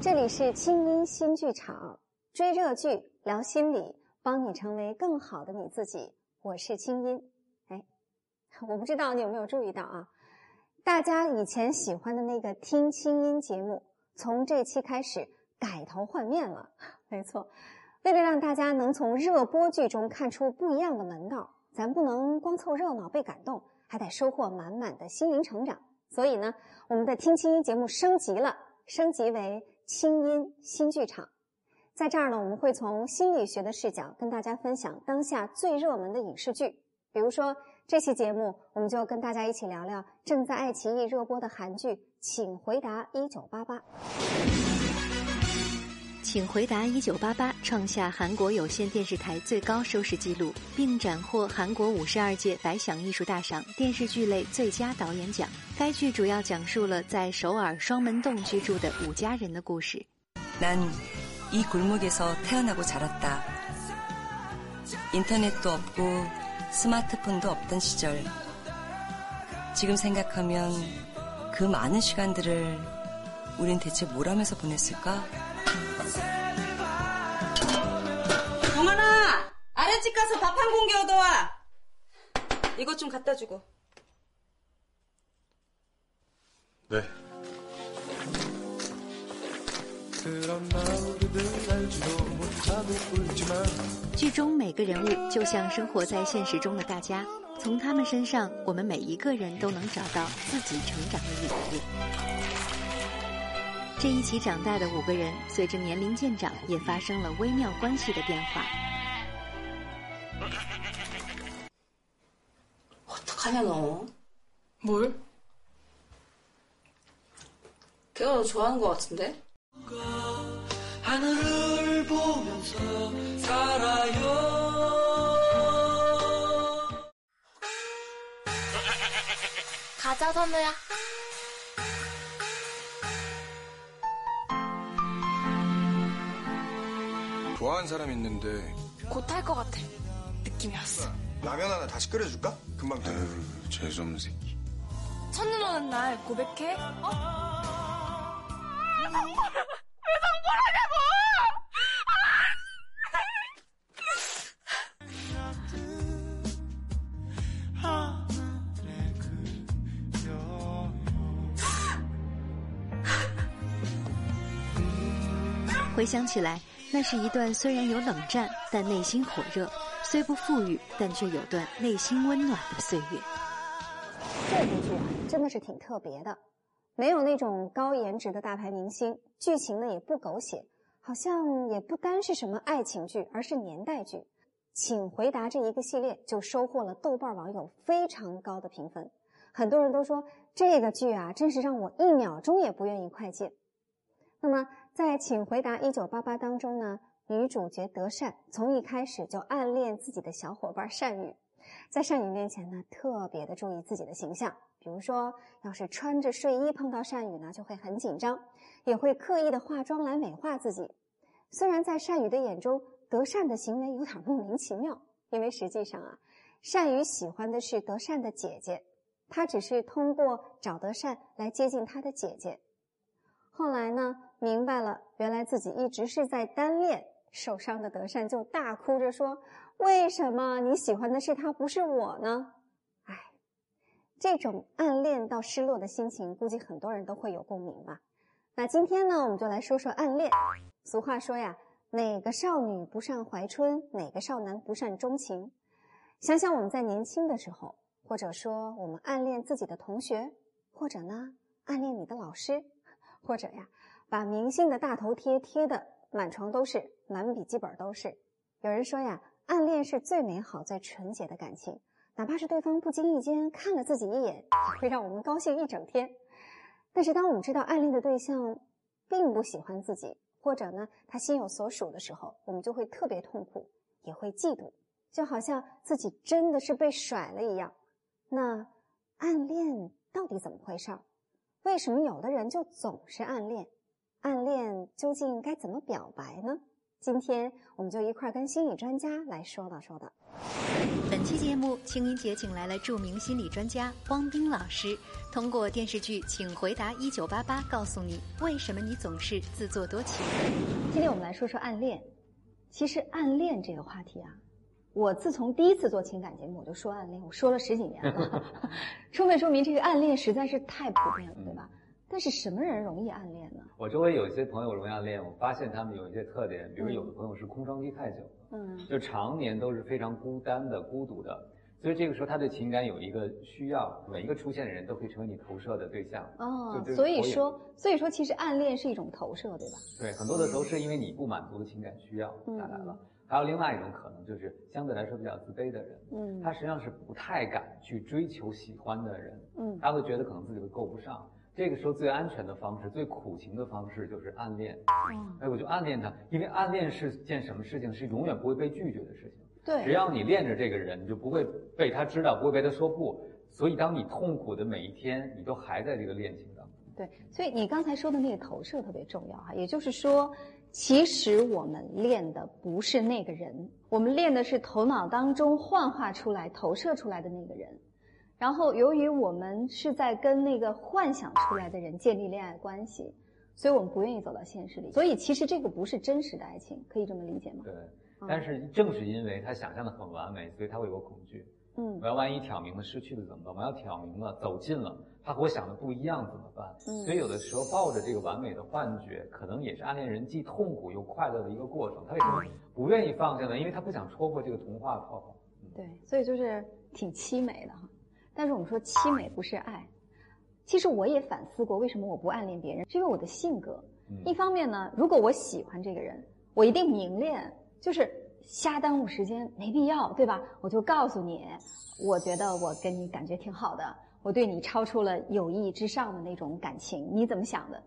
这里是清音新剧场，追热剧聊心理，帮你成为更好的你自己。我是清音。哎，我不知道你有没有注意到啊？大家以前喜欢的那个听清音节目，从这期开始改头换面了。没错，为了让大家能从热播剧中看出不一样的门道，咱不能光凑热闹被感动，还得收获满满的心灵成长。所以呢，我们的听清音节目升级了，升级为。清音新剧场，在这儿呢，我们会从心理学的视角跟大家分享当下最热门的影视剧。比如说，这期节目我们就跟大家一起聊聊正在爱奇艺热播的韩剧《请回答一九八八》。《请回答一九八八》创下韩国有线电视台最高收视纪录，并斩获韩国五十二届百想艺术大赏电视剧类最佳导演奖。该剧主要讲述了在首尔双门洞居住的五家人的故事。난이골목에서태어나고자랐다인터넷도없고스마트폰도없던시절지금생각하면그많은시간들을우린대체뭘하면서보냈을까 집가서밥한공기얻어와이것좀갖다주고 네. 剧中每个人物就像生活在现实中的大家，从他们身上，我们每一个人都能找到自己成长的影子。这一起长大的五个人，随着年龄渐长，也发生了微妙关系的变化。 어떡하냐 너 뭘？ 걔가 너 좋아하는 것 같은데? 하늘을 보면서 살아요. 가자, 선우야. 좋아하는 사람 있는데 곧할것 같아. 느낌이 왔어. 라면 하나 다시 끓여줄까? 금방 돼. 에휴, 재수없는 새끼. 첫눈 오는 날 고백해? 어? 아! 回想起来，那是一段虽然有冷战，但内心火热； 虽不富裕，但却有段内心温暖的岁月。这部剧啊，真的是挺特别的。没有那种高颜值的大牌明星，剧情呢也不狗血，好像也不单是什么爱情剧，而是年代剧。请回答这一个系列就收获了豆瓣网友非常高的评分，很多人都说这个剧啊，真是让我一秒钟也不愿意快进。那么在《请回答一九八八》当中呢，女主角德善从一开始就暗恋自己的小伙伴善宇，在善宇面前呢，特别的注意自己的形象。比如说，要是穿着睡衣碰到善宇呢，就会很紧张，也会刻意的化妆来美化自己。虽然在善宇的眼中，德善的行为有点莫名其妙，因为实际上啊，善宇喜欢的是德善的姐姐，他只是通过找德善来接近他的姐姐。后来呢，明白了，原来自己一直是在单恋，受伤的德善就大哭着说：“为什么你喜欢的是他，不是我呢？”哎这种暗恋到失落的心情，估计很多人都会有共鸣吧。那今天呢，我们就来说说暗恋。俗话说呀，哪个少女不善怀春，哪个少男不善钟情。想想我们在年轻的时候，或者说我们暗恋自己的同学，或者呢暗恋你的老师，或者呀把明星的大头贴贴的满床都是，满笔记本都是。有人说呀，暗恋是最美好、最纯洁的感情。哪怕是对方不经意间看了自己一眼，也会让我们高兴一整天。但是，当我们知道暗恋的对象并不喜欢自己，或者呢他心有所属的时候，我们就会特别痛苦，也会嫉妒，就好像自己真的是被甩了一样。那暗恋到底怎么回事儿？为什么有的人就总是暗恋？暗恋究竟该怎么表白呢？今天我们就一块儿跟心理专家来说道说道。本期节目，青音姐请来了著名心理专家汪冰老师，通过电视剧《请回答一九八八》，告诉你为什么你总是自作多情。今天我们来说说暗恋。其实暗恋这个话题啊，我自从第一次做情感节目，我就说暗恋，我说了十几年了，充分说明这个暗恋实在是太普遍了，对吧？但是什么人容易暗恋呢？我周围有一些朋友容易暗恋，我发现他们有一些特点，比如有的朋友是空窗期太久了，嗯就常年都是非常孤单的、孤独的，所以这个时候他对情感有一个需要，每一个出现的人都可以成为你投射的对象。哦所以说，所以说其实暗恋是一种投射，对吧？对，很多的时候是因为你不满足的情感需要嗯带来了。还有另外一种可能，就是相对来说比较自卑的人，嗯他实际上是不太敢去追求喜欢的人，嗯他会觉得可能自己会够不上。这个时候最安全的方式、最苦情的方式就是暗恋。嗯，哎，我就暗恋他，因为暗恋是件什么事情？是永远不会被拒绝的事情。对，只要你恋着这个人，你就不会被他知道，不会被他说不。所以，当你痛苦的每一天，你都还在这个恋情当中。对，所以你刚才说的那个投射特别重要哈，也就是说，其实我们练的不是那个人，我们练的是头脑当中幻化出来、投射出来的那个人。然后，由于我们是在跟那个幻想出来的人建立恋爱关系，所以我们不愿意走到现实里。所以，其实这个不是真实的爱情，可以这么理解吗？对，但是正是因为他想象的很完美，所以他会有恐惧。嗯我要万一挑明了失去了怎么办？我要挑明了走近了，他和我想的不一样怎么办？嗯所以有的时候抱着这个完美的幻觉，可能也是暗恋人既痛苦又快乐的一个过程。他为什么不愿意放下呢？因为他不想戳破这个童话泡泡。对，所以就是挺凄美的哈。但是我们说凄美不是爱，其实我也反思过，为什么我不暗恋别人？是因为我的性格。嗯一方面呢，如果我喜欢这个人，我一定明恋，就是瞎耽误时间，没必要，对吧？我就告诉你，我觉得我跟你感觉挺好的，我对你超出了友谊之上的那种感情，你怎么想的？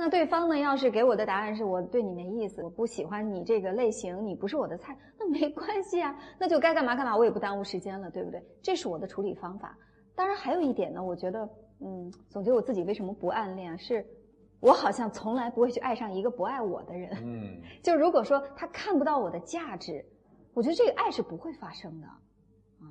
那对方呢，要是给我的答案是我对你没意思，我不喜欢你这个类型，你不是我的菜，那没关系啊，那就该干嘛干嘛，我也不耽误时间了，对不对？这是我的处理方法。当然还有一点呢，我觉得，嗯，总结我自己为什么不暗恋啊，是我好像从来不会去爱上一个不爱我的人。嗯，就如果说他看不到我的价值，我觉得这个爱是不会发生的，啊，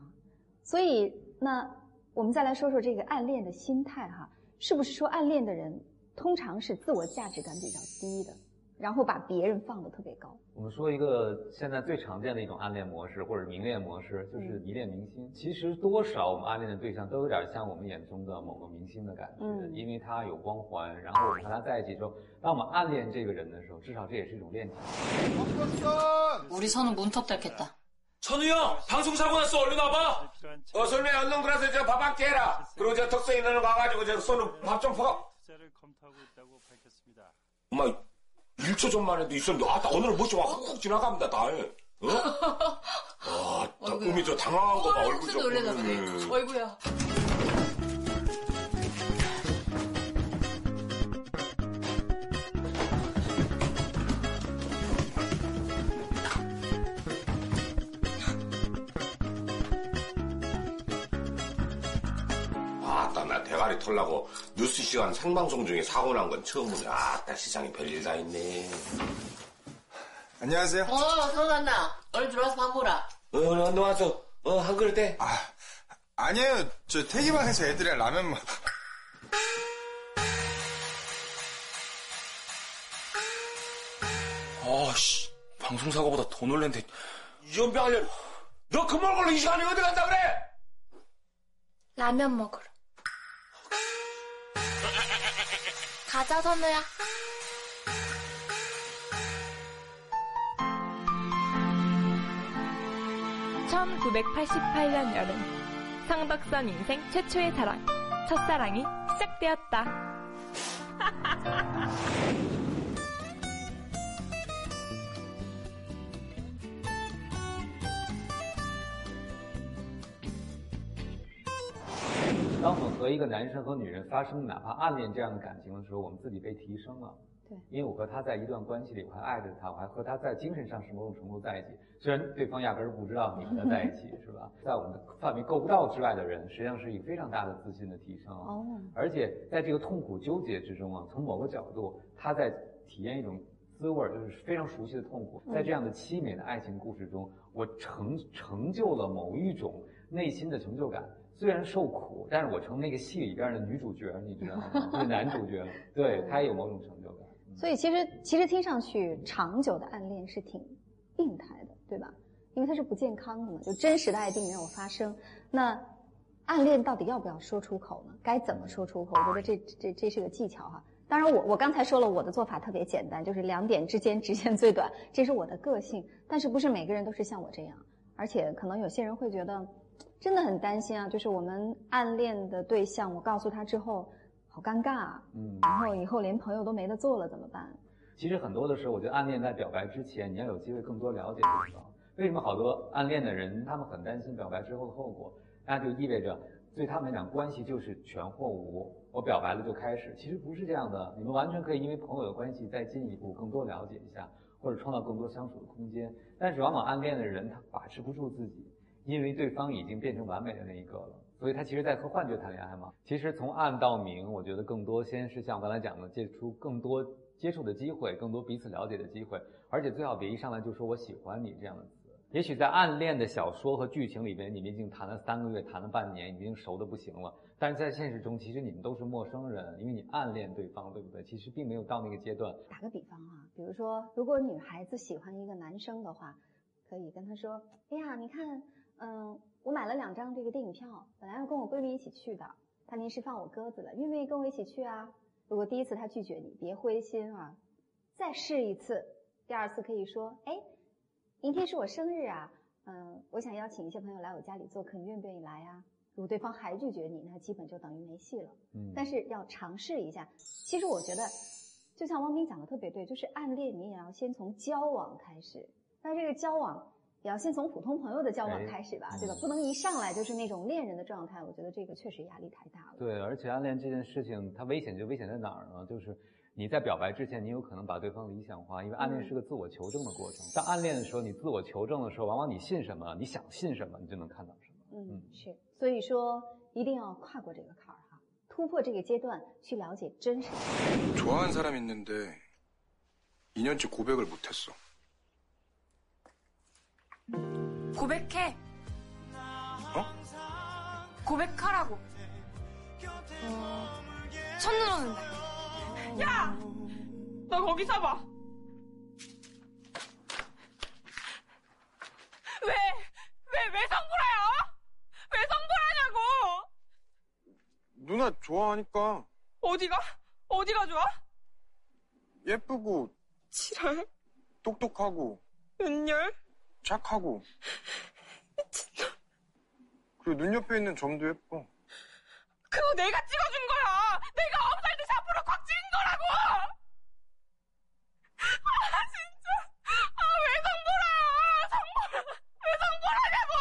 所以那我们再来说说这个暗恋的心态哈，是不是说暗恋的人通常是自我价值感比较低的，然后把别人放得特别高？我们说一个现在最常见的一种暗恋模式或者明恋模式，就是嗯迷恋明星。其实多少我们暗恋的对象都有点像我们眼中的某个明星的感觉，嗯因为他有光环，然后我们和他在一起之后，当我们暗恋这个人的时候，至少这也是一种恋情。 우리 선우 문턱 닳겠다. 천우 형 방송 사고 났어 얼른 와봐 어 선우야 얼른 그래서 저 밥 한 끼 해라 그리고 저 덕성이 너는 가가지고 저 선우 밥 좀 퍼. 엄마 1초 전만 해도 있었는데 아나 오늘은 뭐지 와 훅훅 지나갑니다 다 어? 아, 나 꿈이 저 당황한 거봐 얼굴 좀 놀래나 음. 보네. 어이구야. 대가리 털라고 뉴스 시간 생방송 중에 사고 난 건 처음이네 아따 세상에 별일 다 있네 안녕하세요. 어, 났나? 얼른 들어와서 밥 먹어라. 어 언제 왔어 어 한 그릇 해 아, 아니에요. 저 태기방에서 애들이랑 라면 먹. 아씨 방송 사고보다 더 놀랜데 이연병하려 너그 먹으러 이 시간에 어디 간다 그래 라면 먹으러. 가자, 선우야. (1988년) 여름 상덕선 인생 최초의 사랑 첫사랑이 시작되었다 一个男生和女人发生哪怕暗恋这样的感情的时候，我们自己被提升了。对，因为我和他在一段关系里，我还爱着他，我还和他在精神上是某种程度在一起。虽然对方压根儿不知道你和他在一起，是吧？在我们的范围够不到之外的人，实际上是一个非常大的自信的提升。哦，而且在这个痛苦纠结之中啊，从某个角度，他在体验一种滋味儿，就是非常熟悉的痛苦。在这样的凄美的爱情故事中，我成成就了某一种内心的成就感。虽然受苦，但是我成那个戏里边的女主角，你知道吗？就是男主角，对他也有某种成就感。所以其实其实听上去长久的暗恋是挺病态的，对吧？因为它是不健康的嘛，就真实的爱并没有发生。那暗恋到底要不要说出口呢？该怎么说出口？我觉得这这这是个技巧哈。当然我我刚才说了我的做法特别简单，就是两点之间直线最短，这是我的个性。但是不是每个人都是像我这样，而且可能有些人会觉得真的很担心啊，就是我们暗恋的对象，我告诉他之后。好尴尬，啊，嗯，然后以后连朋友都没得做了，怎么办？其实很多的时候，我觉得暗恋在表白之前，你要有机会更多了解对方。为什么好多暗恋的人，他们很担心表白之后的后果？那就意味着对他们来讲，关系就是全或无。我表白了就开始，其实不是这样的。你们完全可以因为朋友的关系再进一步更多了解一下，或者创造更多相处的空间。但是往往暗恋的人他把持不住自己，因为对方已经变成完美的那一个了。所以他其实在和幻觉谈恋爱嘛。其实从暗到明，我觉得更多先是像刚才讲的，接触更多接触的机会，更多彼此了解的机会，而且最好别一上来就说我喜欢你这样的词。也许在暗恋的小说和剧情里边，你们已经谈了三个月，谈了半年，已经熟的不行了。但是在现实中，其实你们都是陌生人，因为你暗恋对方，对不对？其实并没有到那个阶段。打个比方啊，比如说，如果女孩子喜欢一个男生的话，可以跟他说：“哎呀，你看。”嗯，我买了两张这个电影票，本来要跟我闺蜜一起去的，她临时放我鸽子了，愿不愿意跟我一起去啊？如果第一次她拒绝你，别灰心啊，再试一次，第二次可以说，哎，明天是我生日啊，嗯，我想邀请一些朋友来我家里做客，你愿不愿意来啊？如果对方还拒绝你，那基本就等于没戏了。嗯，但是要尝试一下。其实我觉得，就像汪斌讲的特别对，就是暗恋你也要先从交往开始，那这个交往。也要先从普通朋友的交往开始吧，对吧？不能一上来就是那种恋人的状态，我觉得这个确实压力太大了。对，而且暗恋这件事情，它危险就危险在哪儿呢？就是你在表白之前，你有可能把对方理想化，因为暗恋是个自我求证的过程。当暗恋的时候，你自我求证的时候，往往你信什么，你想信什么，你就能看到什么。嗯，是。所以说，一定要跨过这个坎儿哈，突破这个阶段，去了解真实。좋아하는사람있는데2년째고백을못했어 고백해. 어? 고백하라고. 어, 첫눈 오는 야! 너 거기 서봐. 왜, 왜, 왜 성불해요? 왜 성불하냐고! 누나 좋아하니까. 어디가? 어디가 좋아? 예쁘고. 지랄. 똑똑하고. 은열. 착하고. 그리고 눈 옆에 있는 점도 예뻐. 그거 내가 찍어준 거야! 내가 아홉 살 때 샤프로 꽉 찍은 거라고! 아 진짜. 아왜 성보라 성보라 왜 성보라냐고!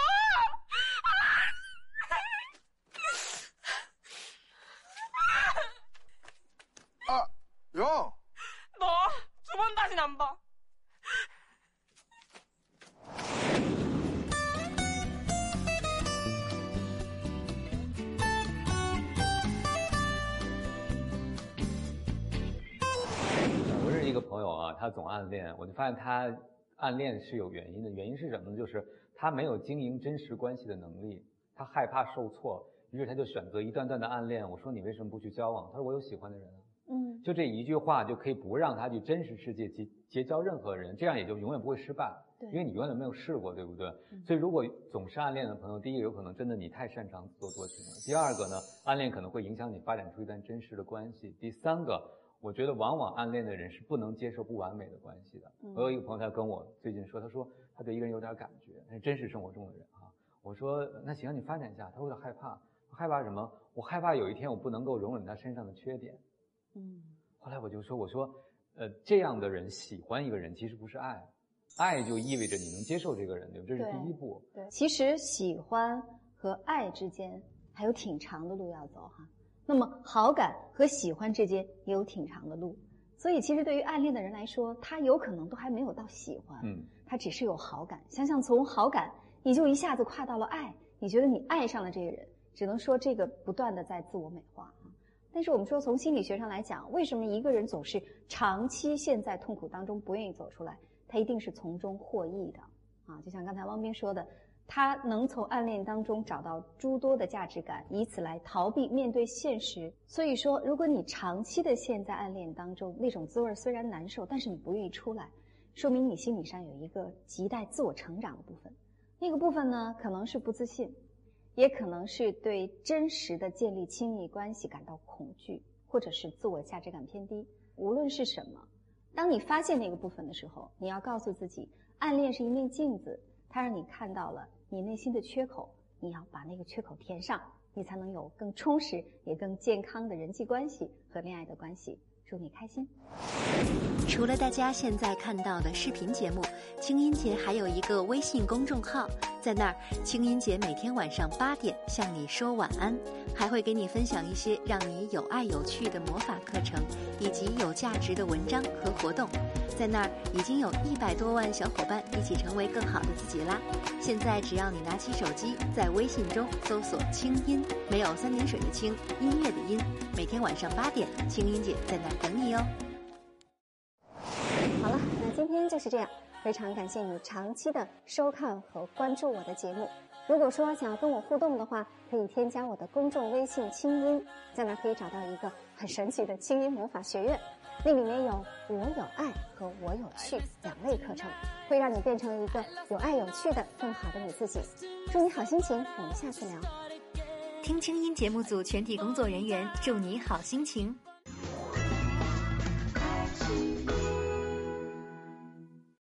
아! 야! 너 두 번 다신 안 봐. 朋友啊，他总暗恋，我就发现他暗恋是有原因的。原因是什么呢？就是他没有经营真实关系的能力，他害怕受挫，于是他就选择一段段的暗恋。我说你为什么不去交往？他说我有喜欢的人啊。嗯，就这一句话就可以不让他去真实世界结结交任何人，这样也就永远不会失败。对，因为你永远没有试过，对不对？所以如果总是暗恋的朋友，第一个有可能真的你太擅长自作多情了；第二个呢，暗恋可能会影响你发展出一段真实的关系；第三个。我觉得往往暗恋的人是不能接受不完美的关系的。我有一个朋友，他跟我最近说，他说他对一个人有点感觉，那是真实生活中的人哈。我说那行，你发展一下。他有点害怕，害怕什么？我害怕有一天我不能够容忍他身上的缺点。嗯。后来我就说，我说，呃，这样的人喜欢一个人其实不是爱，爱就意味着你能接受这个人，对吧？这是第一步。对，其实喜欢和爱之间还有挺长的路要走哈。那么好感和喜欢之间也有挺长的路，所以其实对于暗恋的人来说，他有可能都还没有到喜欢，嗯，他只是有好感。想想从好感你就一下子跨到了爱，你觉得你爱上了这个人，只能说这个不断的在自我美化啊。但是我们说，从心理学上来讲，为什么一个人总是长期陷在痛苦当中不愿意走出来？他一定是从中获益的啊！就像刚才汪斌说的，他能从暗恋当中找到诸多的价值感，以此来逃避面对现实。所以说，如果你长期的陷在暗恋当中，那种滋味虽然难受，但是你不愿意出来，说明你心理上有一个亟待自我成长的部分。那个部分呢，可能是不自信。也可能是对真实的建立亲密关系感到恐惧，或者是自我价值感偏低。无论是什么，当你发现那个部分的时候，你要告诉自己，暗恋是一面镜子，它让你看到了你内心的缺口，你要把那个缺口填上，你才能有更充实也更健康的人际关系和恋爱的关系。祝你开心。除了大家现在看到的视频节目，清音节还有一个微信公众号，在那儿，清音姐每天晚上八点向你说晚安，还会给你分享一些让你有爱有趣的魔法课程，以及有价值的文章和活动。在那儿已经有一百多万小伙伴一起成为更好的自己啦！现在只要你拿起手机，在微信中搜索“清音”，没有三点水的“清”，音乐的“音”。每天晚上八点，清音姐在那儿等你哟。好了，那今天就是这样，非常感谢你长期的收看和关注我的节目。如果说想要跟我互动的话，可以添加我的公众微信“清音”，在那可以找到一个很神奇的清音魔法学院。那里面有“我有爱”和“我有趣”两类课程，会让你变成一个有爱有趣的更好的你自己。祝你好心情，我们下次聊。听清音节目组全体工作人员祝你好心情。